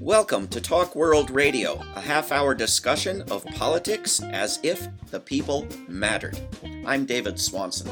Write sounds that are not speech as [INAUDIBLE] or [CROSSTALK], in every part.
Welcome to Talk World Radio, a half hour discussion of politics as if the people mattered. I'm David Swanson.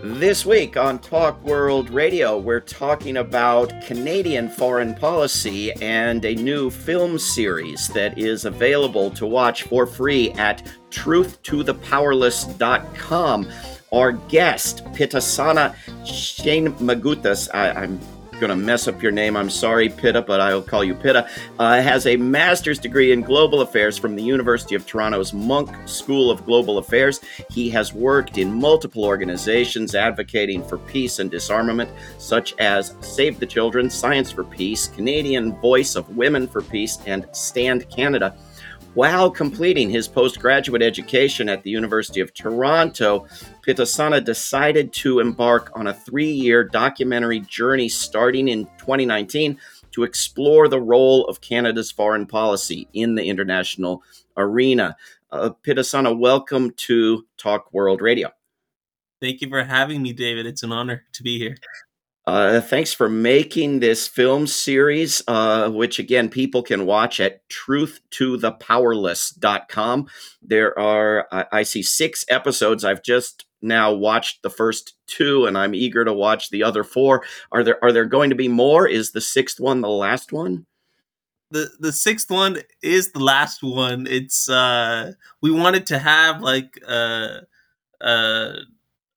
This week on Talk World Radio, we're talking about Canadian foreign policy and a new film series that is available to watch for free at truthtothepowerless.com. Our guest, Pitasana Shane Magutas, I, I'm going to mess up your name. I'm sorry, Pitta, but I'll call you Pitta. Uh, has a master's degree in global affairs from the University of Toronto's Munk School of Global Affairs. He has worked in multiple organizations advocating for peace and disarmament, such as Save the Children, Science for Peace, Canadian Voice of Women for Peace, and Stand Canada. While completing his postgraduate education at the University of Toronto, Pitasanna decided to embark on a three year documentary journey starting in 2019 to explore the role of Canada's foreign policy in the international arena. Uh, Pitasanna, welcome to Talk World Radio. Thank you for having me, David. It's an honor to be here. Uh, thanks for making this film series, uh, which again, people can watch at truthtothepowerless.com. There are, I, I see six episodes. I've just now watched the first two and I'm eager to watch the other four. Are there, are there going to be more? Is the sixth one the last one? the the sixth one is the last one. It's uh we wanted to have like uh uh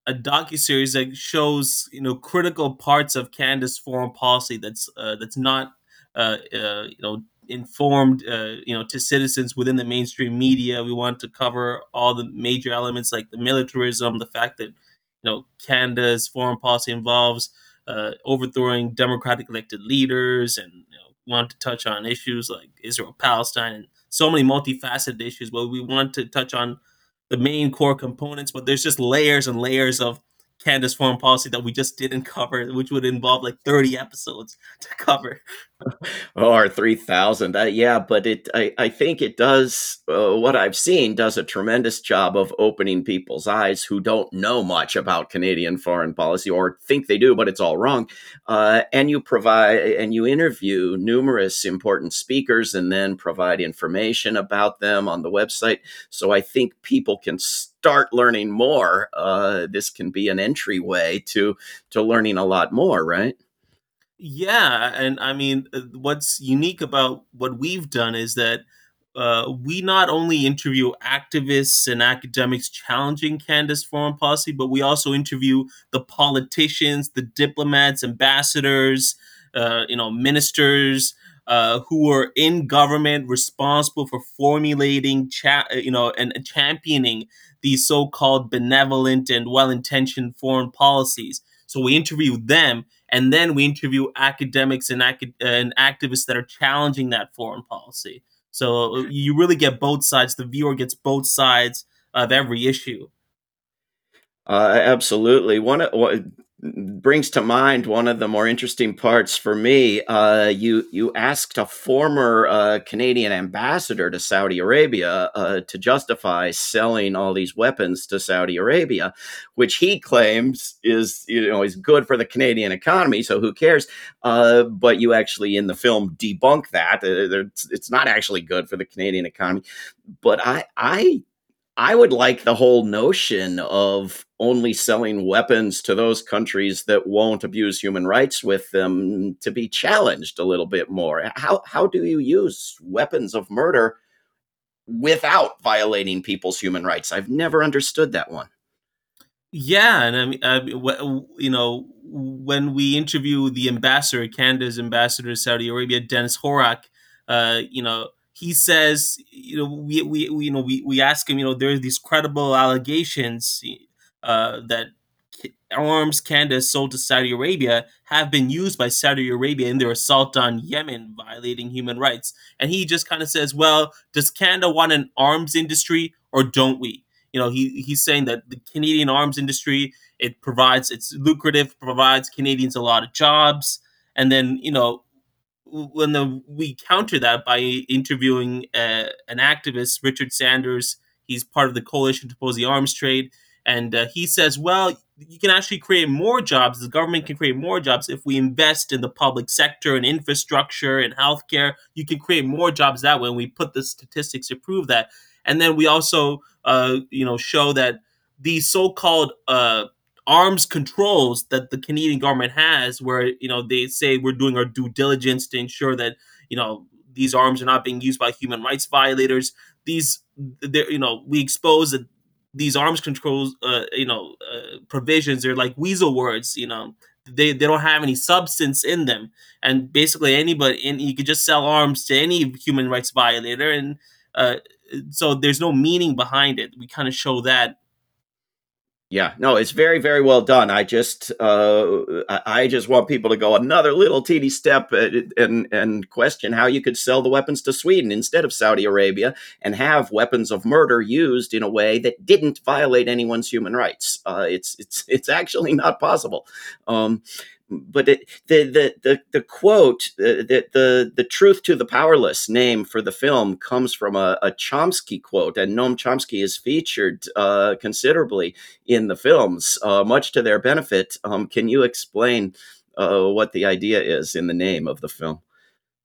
a docu series that shows you know critical parts of Canada's foreign policy that's uh, that's not uh, uh, you know informed uh, you know to citizens within the mainstream media. We want to cover all the major elements like the militarism, the fact that you know Canada's foreign policy involves uh, overthrowing democratic elected leaders, and you know, want to touch on issues like Israel Palestine and so many multifaceted issues. But we want to touch on the main core components, but there's just layers and layers of Canada's foreign policy that we just didn't cover, which would involve like 30 episodes to cover. [LAUGHS] or 3000 uh, yeah but it I, I think it does uh, what i've seen does a tremendous job of opening people's eyes who don't know much about canadian foreign policy or think they do but it's all wrong uh, and you provide and you interview numerous important speakers and then provide information about them on the website so i think people can start learning more uh, this can be an entryway to to learning a lot more right? Yeah, and I mean, uh, what's unique about what we've done is that uh, we not only interview activists and academics challenging Canada's foreign policy, but we also interview the politicians, the diplomats, ambassadors, uh, you know, ministers uh, who are in government responsible for formulating, cha- uh, you know, and championing these so-called benevolent and well-intentioned foreign policies. So we interview them and then we interview academics and, acad- and activists that are challenging that foreign policy. So uh, you really get both sides. The viewer gets both sides of every issue. Uh, absolutely. One, brings to mind one of the more interesting parts for me. Uh, you you asked a former uh, Canadian ambassador to Saudi Arabia uh, to justify selling all these weapons to Saudi Arabia, which he claims is you know is good for the Canadian economy. So who cares? Uh, but you actually in the film debunk that uh, it's, it's not actually good for the Canadian economy. But I I I would like the whole notion of only selling weapons to those countries that won't abuse human rights with them to be challenged a little bit more. How how do you use weapons of murder without violating people's human rights? I've never understood that one. Yeah, and I mean, I you know, when we interview the ambassador, Canada's ambassador to Saudi Arabia, Dennis Horak, uh, you know, he says, you know, we, we, we you know, we, we ask him, you know, there are these credible allegations uh, that arms Canada sold to Saudi Arabia have been used by Saudi Arabia in their assault on Yemen, violating human rights. And he just kind of says, well, does Canada want an arms industry or don't we? You know, he, he's saying that the Canadian arms industry, it provides, it's lucrative, provides Canadians a lot of jobs. And then, you know, when the, we counter that by interviewing uh, an activist, Richard Sanders. He's part of the coalition to oppose the arms trade, and uh, he says, "Well, you can actually create more jobs. The government can create more jobs if we invest in the public sector and infrastructure and healthcare. You can create more jobs that way. And we put the statistics to prove that. And then we also, uh, you know, show that these so-called uh, arms controls that the Canadian government has, where you know they say we're doing our due diligence to ensure that you know these arms are not being used by human rights violators. These, you know, we expose that these arms controls, uh, you know, uh, provisions are like weasel words. You know, they they don't have any substance in them, and basically anybody, and you could just sell arms to any human rights violator, and uh, so there's no meaning behind it. We kind of show that yeah, no, it's very, very well done. I just, uh, I just want people to go another little teeny step uh, and and question how you could sell the weapons to Sweden instead of Saudi Arabia and have weapons of murder used in a way that didn't violate anyone's human rights. Uh, it's it's it's actually not possible. Um, but it, the, the the the quote the, the the truth to the powerless name for the film comes from a, a Chomsky quote, and Noam Chomsky is featured uh, considerably in the films, uh, much to their benefit. Um, can you explain uh, what the idea is in the name of the film?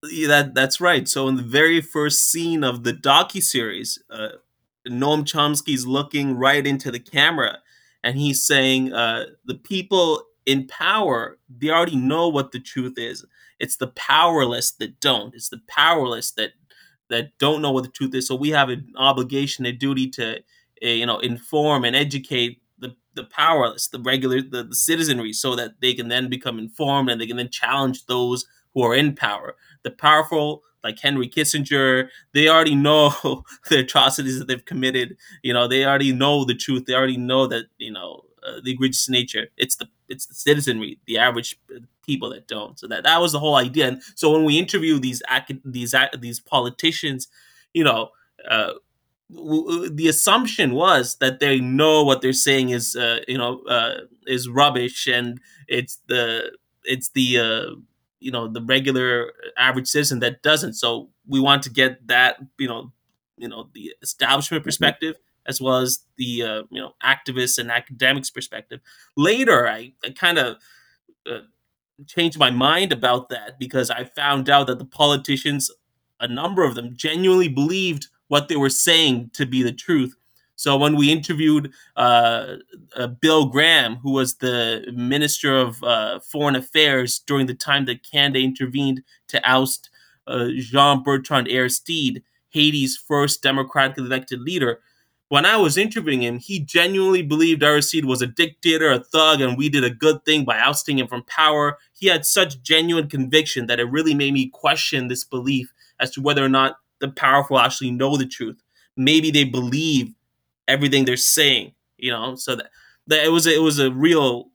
Yeah, that that's right. So in the very first scene of the docu series, uh, Noam Chomsky's looking right into the camera, and he's saying, uh, "The people in power, they already know what the truth is. It's the powerless that don't. It's the powerless that that don't know what the truth is. So we have an obligation, a duty to, uh, you know, inform and educate the, the powerless, the regular, the, the citizenry, so that they can then become informed and they can then challenge those who are in power. The powerful, like Henry Kissinger, they already know [LAUGHS] the atrocities that they've committed. You know, they already know the truth. They already know that, you know, uh, the egregious nature. It's the it's the citizenry, the average people that don't. So that that was the whole idea. And so when we interview these these these politicians, you know. Uh, the assumption was that they know what they're saying is uh, you know uh, is rubbish and it's the it's the uh, you know the regular average citizen that doesn't so we want to get that you know you know the establishment mm-hmm. As well as the uh, you know activists and academics perspective. Later, I, I kind of uh, changed my mind about that because I found out that the politicians, a number of them, genuinely believed what they were saying to be the truth. So when we interviewed uh, uh, Bill Graham, who was the Minister of uh, Foreign Affairs during the time that Canada intervened to oust uh, Jean Bertrand Aristide, Haiti's first democratically elected leader, when I was interviewing him, he genuinely believed Aristide was a dictator, a thug, and we did a good thing by ousting him from power. He had such genuine conviction that it really made me question this belief as to whether or not the powerful actually know the truth. Maybe they believe everything they're saying, you know. So that, that it was a, it was a real,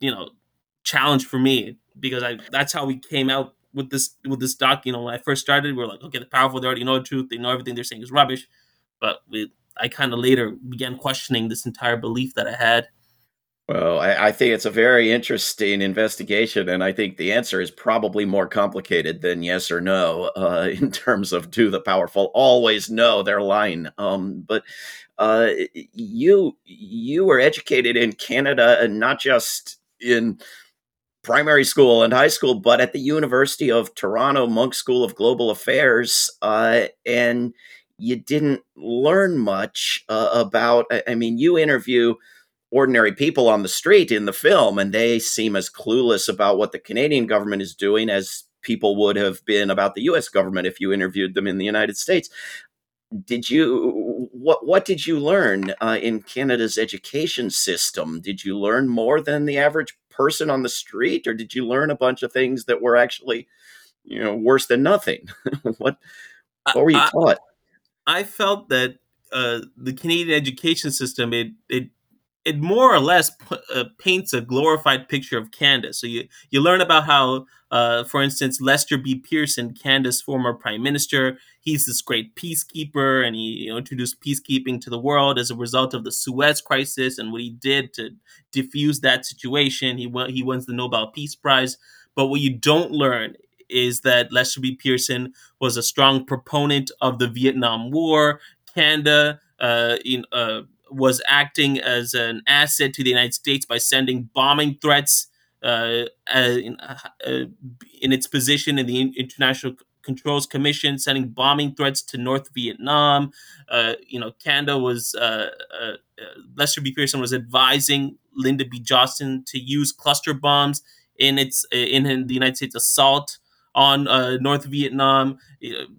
you know, challenge for me because I that's how we came out with this with this doc. You know, when I first started, we are like, okay, the powerful they already know the truth. They know everything they're saying is rubbish, but we I kind of later began questioning this entire belief that I had. Well, I, I, think it's a very interesting investigation, and I think the answer is probably more complicated than yes or no uh, in terms of do the powerful always know their line. Um, but uh, you you were educated in Canada, and not just in primary school and high school, but at the University of Toronto Munk School of Global Affairs, uh, and you didn't learn much uh, about. I mean, you interview ordinary people on the street in the film, and they seem as clueless about what the Canadian government is doing as people would have been about the U.S. government if you interviewed them in the United States. Did you what what did you learn uh, in Canada's education system? Did you learn more than the average person on the street, or did you learn a bunch of things that were actually, you know, worse than nothing? [LAUGHS] what what were you taught? I felt that uh, the Canadian education system it it it more or less p- uh, paints a glorified picture of Canada. So you you learn about how, uh, for instance, Lester B. Pearson, Canada's former prime minister, he's this great peacekeeper, and he you know, introduced peacekeeping to the world as a result of the Suez crisis and what he did to diffuse that situation. He won, he wins the Nobel Peace Prize. But what you don't learn is that Lester B. Pearson was a strong proponent of the Vietnam War. Canada uh, in, uh, was acting as an asset to the United States by sending bombing threats uh, in, uh, in, its position in the International Controls Commission, sending bombing threats to North Vietnam. Uh, you know, Canada was uh, uh, Lester B. Pearson was advising Lyndon B. Johnson to use cluster bombs in its in, in the United States assault on uh, North Vietnam.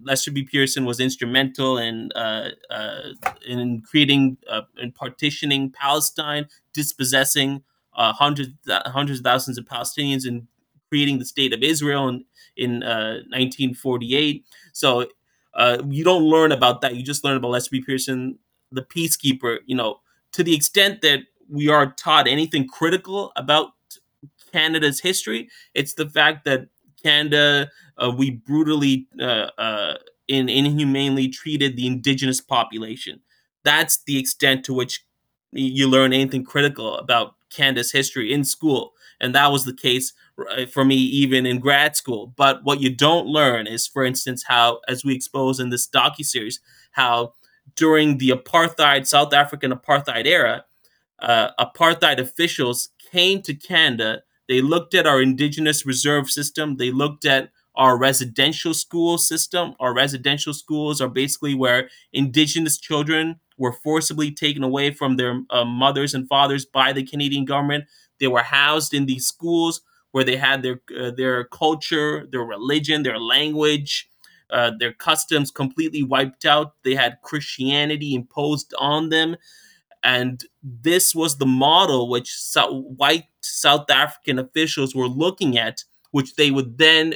Lester B. Pearson was instrumental in uh, uh, in creating and partitioning Palestine, dispossessing hundreds hundreds of thousands of Palestinians, and creating the state of Israel in in 1948. So you don't learn about that. You just learn about Lester B. Pearson, the peacekeeper. You know, to the extent that we are taught anything critical about Canada's history, it's the fact that Canada, uh, we brutally uh, uh, and inhumanely treated the indigenous population. That's the extent to which you learn anything critical about Canada's history in school. And that was the case uh, for me even in grad school. But what you don't learn is, for instance, how, as we expose in this docu series, how during the apartheid South African apartheid era, uh, apartheid officials came to Canada they looked at our indigenous reserve system. They looked at our residential school system. Our residential schools are basically where indigenous children were forcibly taken away from their uh, mothers and fathers by the Canadian government. They were housed in these schools where they had their uh, their culture, their religion, their language, uh, their customs completely wiped out. They had Christianity imposed on them. And this was the model which white South African officials were looking at, which they would then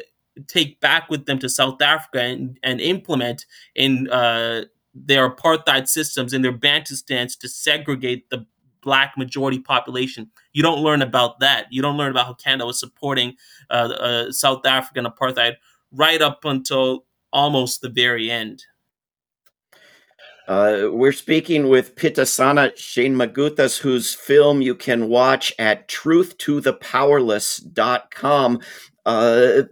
take back with them to South Africa and, and implement in uh, their apartheid systems in their Bantustans to segregate the black majority population. You don't learn about that. You don't learn about how Canada was supporting uh, uh, South African apartheid right up until almost the very end. Uh, we're speaking with Pitasanna Shanmugathas, whose film you can watch at truthtothepowerless.com. Uh,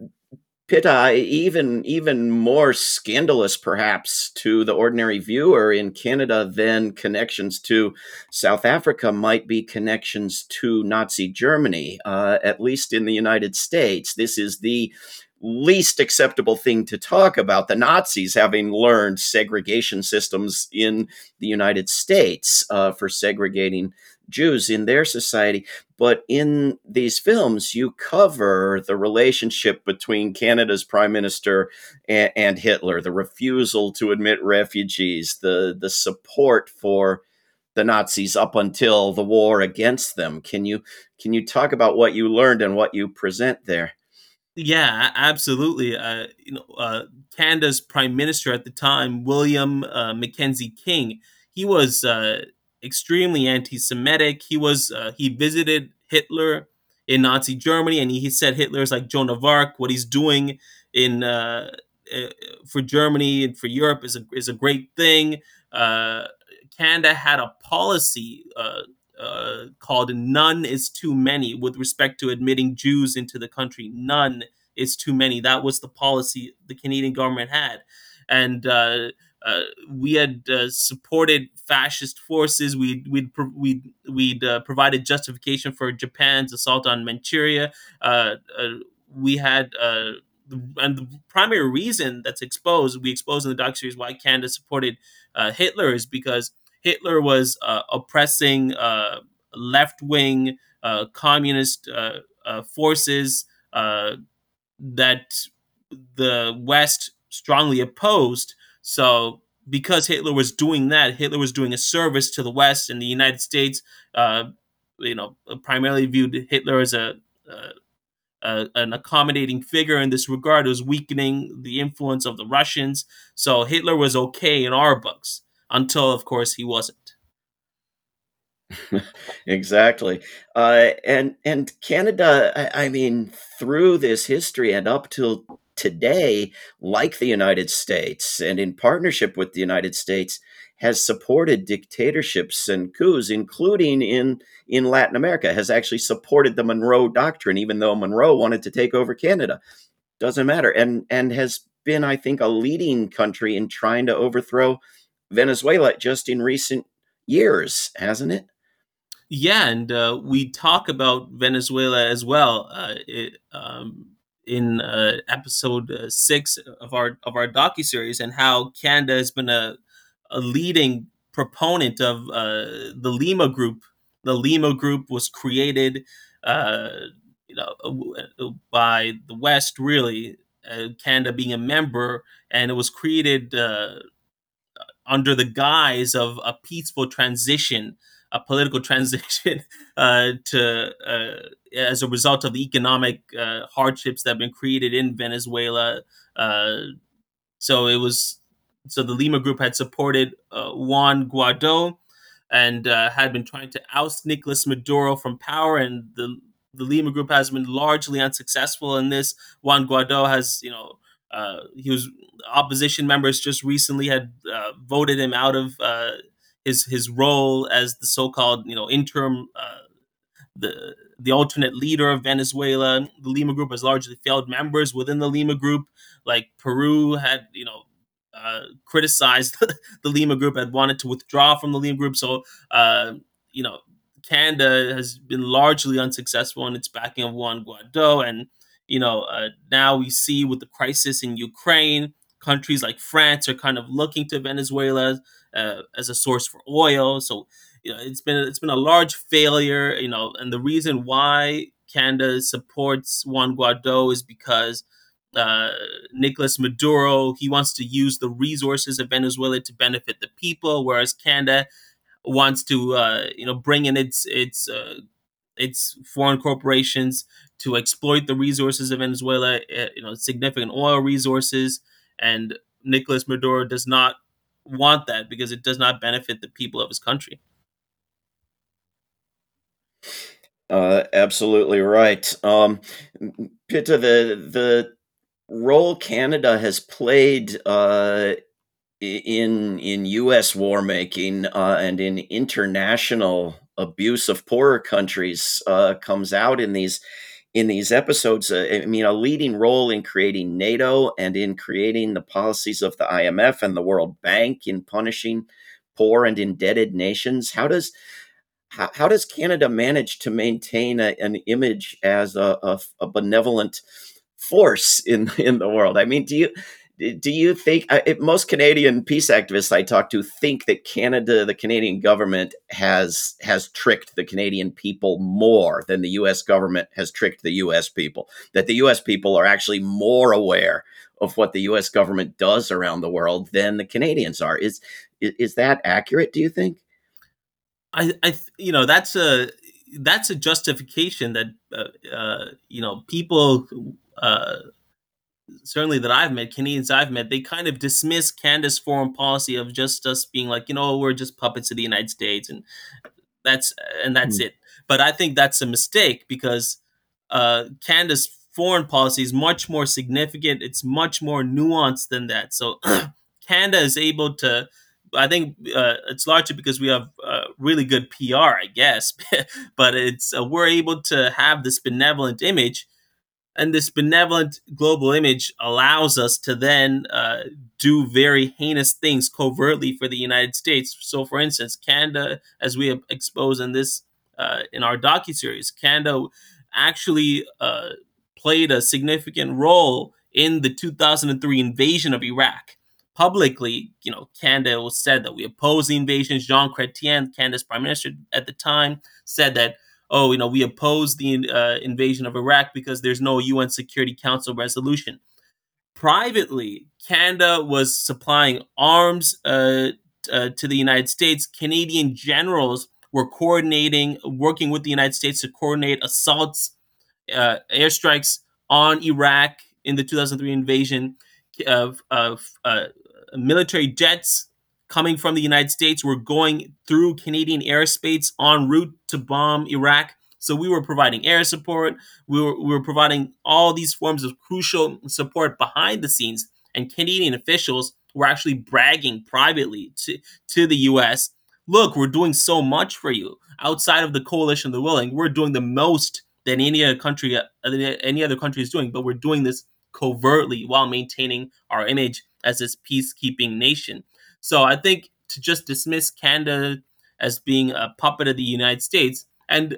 Pitta, even even more scandalous, perhaps, to the ordinary viewer in Canada than connections to South Africa might be connections to Nazi Germany, uh, at least in the United States. This is the least acceptable thing to talk about the Nazis having learned segregation systems in the United States uh, for segregating Jews in their society. But in these films, you cover the relationship between Canada's prime minister and, and Hitler, the refusal to admit refugees, the, the support for the Nazis up until the war against them. Can you can you talk about what you learned and what you present there? Yeah, absolutely. Uh, you know, uh, Canada's prime minister at the time, William uh, Mackenzie King, he was uh, extremely anti-Semitic. He was uh, he visited Hitler in Nazi Germany, and he, he said Hitler is like Joan of Arc. What he's doing in uh, for Germany and for Europe is a is a great thing. Canada had a policy uh, called None is Too Many with respect to admitting Jews into the country. None is too many. That was the policy the Canadian government had. And uh, uh, we had uh, supported fascist forces. We, we'd, we'd, we'd uh, provided justification for Japan's assault on Manchuria. Uh, we had and the primary reason that's exposed, we exposed in the doc series why Canada supported uh, Hitler is because Hitler was uh, oppressing uh, left wing uh, communist uh, uh, forces that the West strongly opposed. So, because Hitler was doing that, Hitler was doing a service to the West, and the United States, you know, primarily viewed Hitler as a an accommodating figure in this regard. It was weakening the influence of the Russians. So Hitler was okay in our books until, of course, he wasn't. [LAUGHS] exactly, uh, and and Canada. I, I mean, through this history and up till today, like the United States, and in partnership with the United States, has supported dictatorships and coups, including in in Latin America. Has actually supported the Monroe Doctrine, even though Monroe wanted to take over Canada. Doesn't matter, and and has been, I think, a leading country in trying to overthrow Venezuela just in recent years, hasn't it? Yeah, and uh, we talk about Venezuela as well uh, it, um, in uh, episode uh, six of our of our docu series, and how Canada has been a, a leading proponent of uh, the Lima Group. The Lima Group was created, uh, you know, by the West, really. Canada being a member, and it was created under the guise of a peaceful transition a political [LAUGHS] transition uh, to uh, as a result of the economic uh, hardships that have been created in Venezuela. Uh, so it was so the Lima Group had supported uh, Juan Guaido and uh, had been trying to oust Nicolas Maduro from power, and the the Lima Group has been largely unsuccessful in this. Juan Guaido has, you know, he was opposition members just recently had voted him out of uh, his his role as the so-called you know interim uh, the the alternate leader of Venezuela. The Lima Group has largely failed members within the Lima Group. Like Peru had you know uh, criticized [LAUGHS] the Lima Group, had wanted to withdraw from the Lima Group. So uh, you know Canada has been largely unsuccessful in its backing of Juan Guaido, and you know uh, now we see with the crisis in Ukraine countries like France are kind of looking to Venezuela uh, as a source for oil. So you know, it's been it's been a large failure. You know, and the reason why Canada supports Juan Guaido is because uh, Nicolas Maduro he wants to use the resources of Venezuela to benefit the people, whereas Canada wants to uh, you know bring in its its uh, its foreign corporations to exploit the resources of Venezuela, uh, you know, significant oil resources, and Nicolas Maduro does not want that because it does not benefit the people of his country. Uh, absolutely right. Um, Pitta, the the role Canada has played uh, in in U.S. war making uh, and in international abuse of poorer countries uh, comes out in these in these episodes, uh, I mean, a leading role in creating NATO and in creating the policies of the IMF and the World Bank in punishing poor and indebted nations. How does how, how does Canada manage to maintain a, an image as a, a, a benevolent force in in the world? I mean, do you do you think uh, most Canadian peace activists I talk to think that Canada, the Canadian government, has has tricked the Canadian people more than the U.S. government has tricked the U.S. people? That the U.S. people are actually more aware of what the U.S. government does around the world than the Canadians are. Is is that accurate? Do you think? I, I you know, that's a that's a justification that uh, uh, you know people. Uh, certainly that I've met, Canadians I've met, they kind of dismiss Canada's foreign policy of just us being like, you know, we're just puppets of the United States, and that's and that's mm. it. But I think that's a mistake because uh, Canada's foreign policy is much more significant. It's much more nuanced than that. So [CLEARS THROAT] Canada is able to. I think uh, it's largely because we have uh, really good PR, I guess, [LAUGHS] but it's uh, we're able to have this benevolent image and this benevolent global image allows us to then uh, do very heinous things covertly for the United States. So, for instance, Canada, as we have exposed in this uh, in our docu series, Canada actually uh, played a significant role in the 2003 invasion of Iraq. Publicly, you know, Canada said that we oppose the invasion. Jean Chrétien, Canada's prime minister at the time, said that oh, you know, we oppose the uh, invasion of Iraq because there's no UN Security Council resolution. Privately, Canada was supplying arms uh, uh, to the United States. Canadian generals were coordinating, working with the United States to coordinate assaults, uh, airstrikes on Iraq in the 2003 invasion. Of, of uh, military jets coming from the United States we were going through Canadian airspace en route to bomb Iraq. So we were providing air support. We were, we were providing all these forms of crucial support behind the scenes. And Canadian officials were actually bragging privately to, to the US look, we're doing so much for you. Outside of the coalition of the willing, we're doing the most than any other country uh, any other country is doing, but we're doing this covertly while maintaining our image as this peacekeeping nation. So I think to just dismiss Canada as being a puppet of the United States. And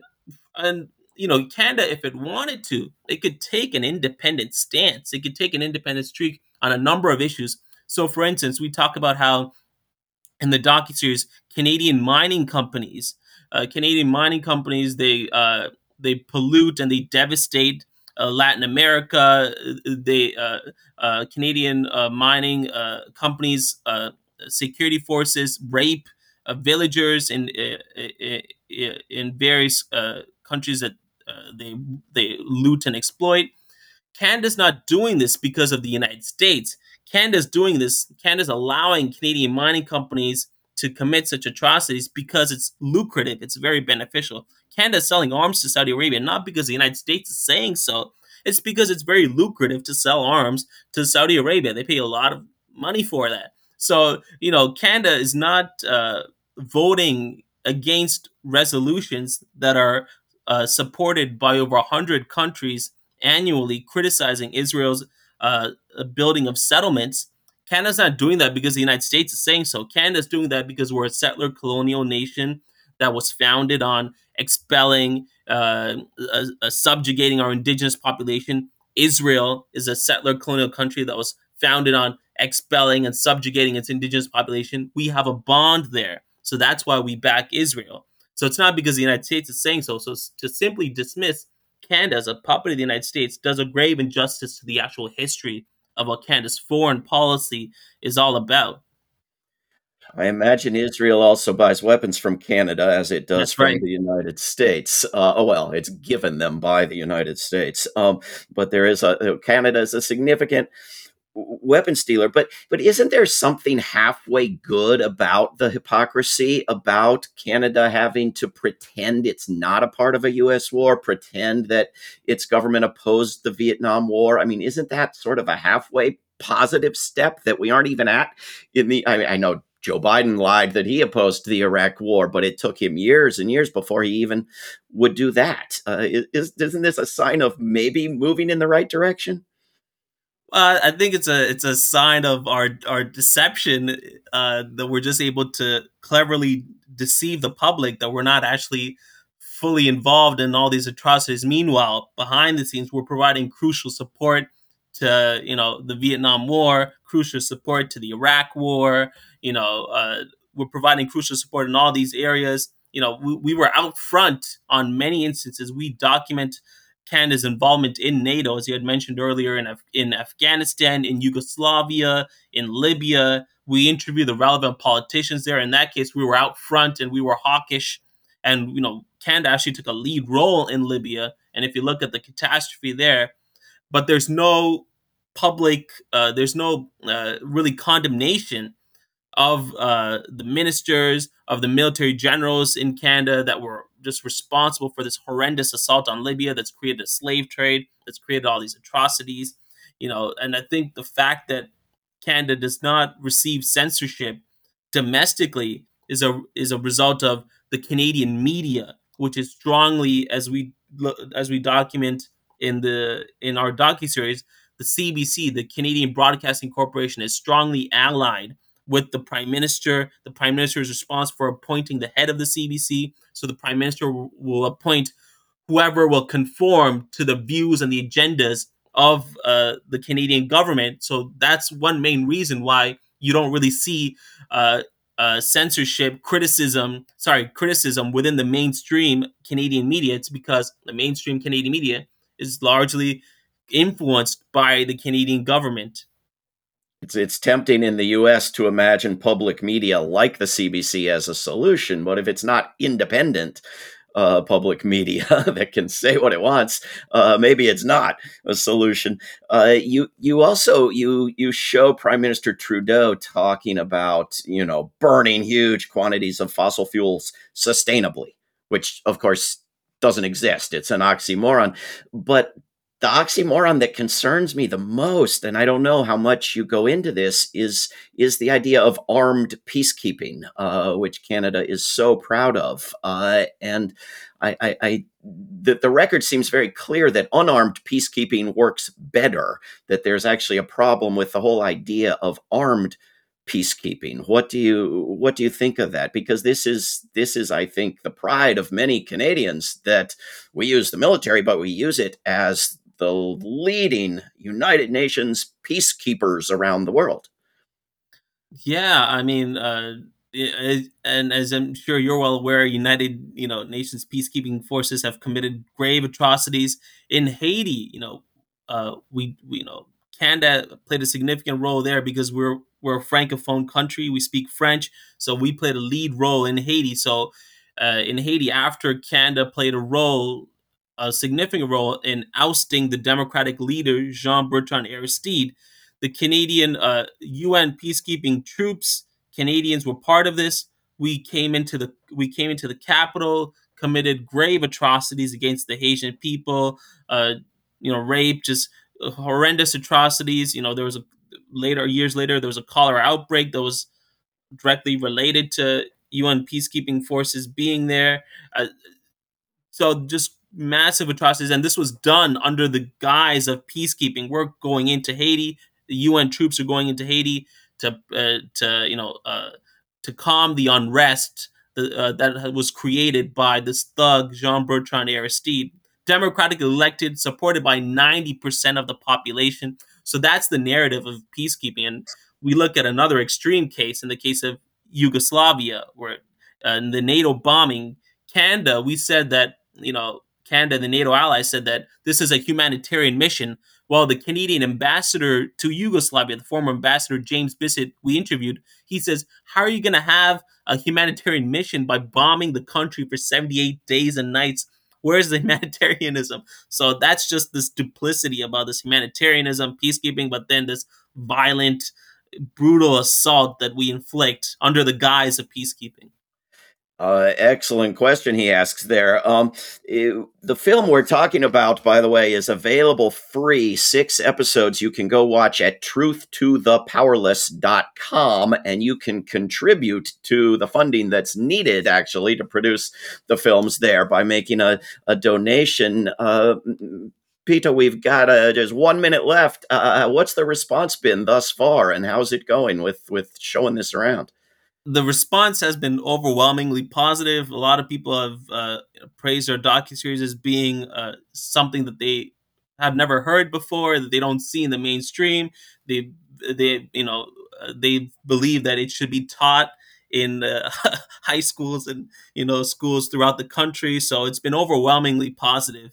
and you know, Canada, if it wanted to, it could take an independent stance. It could take an independent streak on a number of issues. So, for instance, we talk about how in the docu series, Canadian mining companies, uh, Canadian mining companies, they uh, they pollute and they devastate uh, Latin America. They uh, uh, Canadian uh, mining companies, security forces rape uh, villagers in uh, uh, in various countries that they they loot and exploit. Canada's not doing this because of the United States. Canada's doing this. Canada's allowing Canadian mining companies to commit such atrocities because it's lucrative. It's very beneficial. Canada's selling arms to Saudi Arabia not because the United States is saying so. It's because it's very lucrative to sell arms to Saudi Arabia. They pay a lot of money for that. So you know, Canada is not uh, voting against resolutions that are uh, supported by over 100 countries annually criticizing Israel's uh, building of settlements. Canada's not doing that because the United States is saying so. Canada's doing that because we're a settler colonial nation that was founded on expelling, uh, subjugating our indigenous population. Israel is a settler colonial country that was founded on expelling and subjugating its indigenous population. We have a bond there. So that's why we back Israel. So it's not because the United States is saying so. So to simply dismiss Canada as a puppet of the United States does a grave injustice to the actual history of what Canada's foreign policy is all about. I imagine Israel also buys weapons from Canada as it does That's from right. the United States. Uh, oh, well, it's given them by the United States. Um, but there is a Canada is a significant weapons dealer but but isn't there something halfway good about the hypocrisy about canada having to pretend it's not a part of a us war pretend that its government opposed the vietnam war i mean isn't that sort of a halfway positive step that we aren't even at in the i, mean, I know Joe Biden lied that he opposed the Iraq War, but it took him years and years before he even would do that. Uh, is, isn't this a sign of maybe moving in the right direction? Uh, I think it's a it's a sign of our our deception uh, that we're just able to cleverly deceive the public that we're not actually fully involved in all these atrocities. Meanwhile, behind the scenes, we're providing crucial support to you know the Vietnam War, crucial support to the Iraq War. You know, uh, we're providing crucial support in all these areas. You know, we, we were out front on many instances. We document Canada's involvement in NATO, as you had mentioned earlier, in, Af- in Afghanistan, in Yugoslavia, in Libya. We interviewed the relevant politicians there. In that case, we were out front and we were hawkish. And, you know, Canada actually took a lead role in Libya. And if you look at the catastrophe there, but there's no public, uh, there's no uh, really condemnation of uh, the ministers, of the military generals in Canada that were just responsible for this horrendous assault on Libya that's created a slave trade, that's created all these atrocities. You know, and I think the fact that Canada does not receive censorship domestically is a is a result of the Canadian media, which is strongly as we as we document in the in our docu series, the CBC, the Canadian Broadcasting Corporation, is strongly allied with the prime minister. The prime minister is responsible for appointing the head of the CBC. So the prime minister will appoint whoever will conform to the views and the agendas of uh, the Canadian government. So that's one main reason why you don't really see uh, uh, censorship, criticism, sorry, criticism within the mainstream Canadian media. It's because the mainstream Canadian media is largely influenced by the Canadian government. It's, it's tempting in the US to imagine public media like the CBC as a solution, but if it's not independent, uh, public media [LAUGHS] that can say what it wants, uh, maybe it's not a solution. Uh, you you also you you show Prime Minister Trudeau talking about you know burning huge quantities of fossil fuels sustainably, which of course doesn't exist. It's an oxymoron. But the oxymoron that concerns me the most and i don't know how much you go into this is is the idea of armed peacekeeping uh, which canada is so proud of uh, and i, I, I the, the record seems very clear that unarmed peacekeeping works better that there's actually a problem with the whole idea of armed peacekeeping. What do you what do you think of that? Because this is this is, I think, the pride of many Canadians that we use the military, but we use it as the leading United Nations peacekeepers around the world. Yeah, I mean, uh, and as I'm sure you're well aware, United you know Nations peacekeeping forces have committed grave atrocities in Haiti. You know, uh, we, we you know Canada played a significant role there because we're we're a francophone country. We speak French, so we played a lead role in Haiti. So uh, in Haiti, after Canada played a role, a significant role in ousting the democratic leader Jean Bertrand Aristide, the Canadian uh, UN peacekeeping troops, Canadians were part of this. We came into the we came into the capital, committed grave atrocities against the Haitian people. Uh, you know, rape, just horrendous atrocities. You know, there was a later years later there was a cholera outbreak that was directly related to UN peacekeeping forces being there. Uh, so just massive atrocities, and this was done under the guise of peacekeeping. We're going into Haiti. The UN troops are going into Haiti to uh, to you know uh, to calm the unrest that, uh, that was created by this thug Jean Bertrand Aristide democratically elected, supported by 90% of the population. So that's the narrative of peacekeeping. And we look at another extreme case in the case of Yugoslavia, where uh, in the NATO bombing, Canada, we said that, you know, Canada, the NATO ally, said that this is a humanitarian mission. Well, the Canadian ambassador to Yugoslavia, the former ambassador James Bissett, we interviewed, he says, How are you going to have a humanitarian mission by bombing the country for 78 days and nights Where's the [LAUGHS] humanitarianism? So that's just this duplicity about this humanitarianism, peacekeeping, but then this violent, brutal assault that we inflict under the guise of peacekeeping. Uh, excellent question he asks there. Um, it, the film we're talking about, by the way, is available free. Six episodes you can go watch at truthtothepowerless.com and you can contribute to the funding that's needed actually to produce the films there by making a, a donation. Uh, Peter, we've got uh, just one minute left. Uh, what's the response been thus far and how's it going with, with showing this around? The response has been overwhelmingly positive. A lot of people have uh, praised our docu series as being uh, something that they have never heard before, that they don't see in the mainstream. They, they, you know, uh, they believe that it should be taught in uh, [LAUGHS] high schools and you know schools throughout the country. So it's been overwhelmingly positive.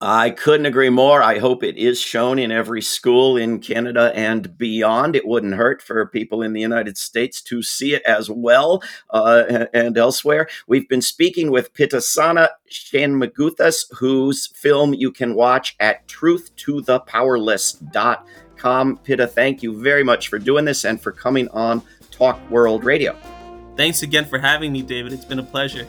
I couldn't agree more. I hope it is shown in every school in Canada and beyond. It wouldn't hurt for people in the United States to see it as well uh, and elsewhere. We've been speaking with Pitasanna Shanmugathas, whose film you can watch at truthtothepowerless.com. Pitta, thank you very much for doing this and for coming on Talk World Radio. Thanks again for having me, David. It's been a pleasure.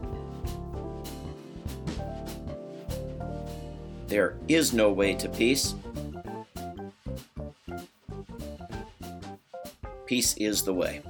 There is no way to peace. Peace is the way.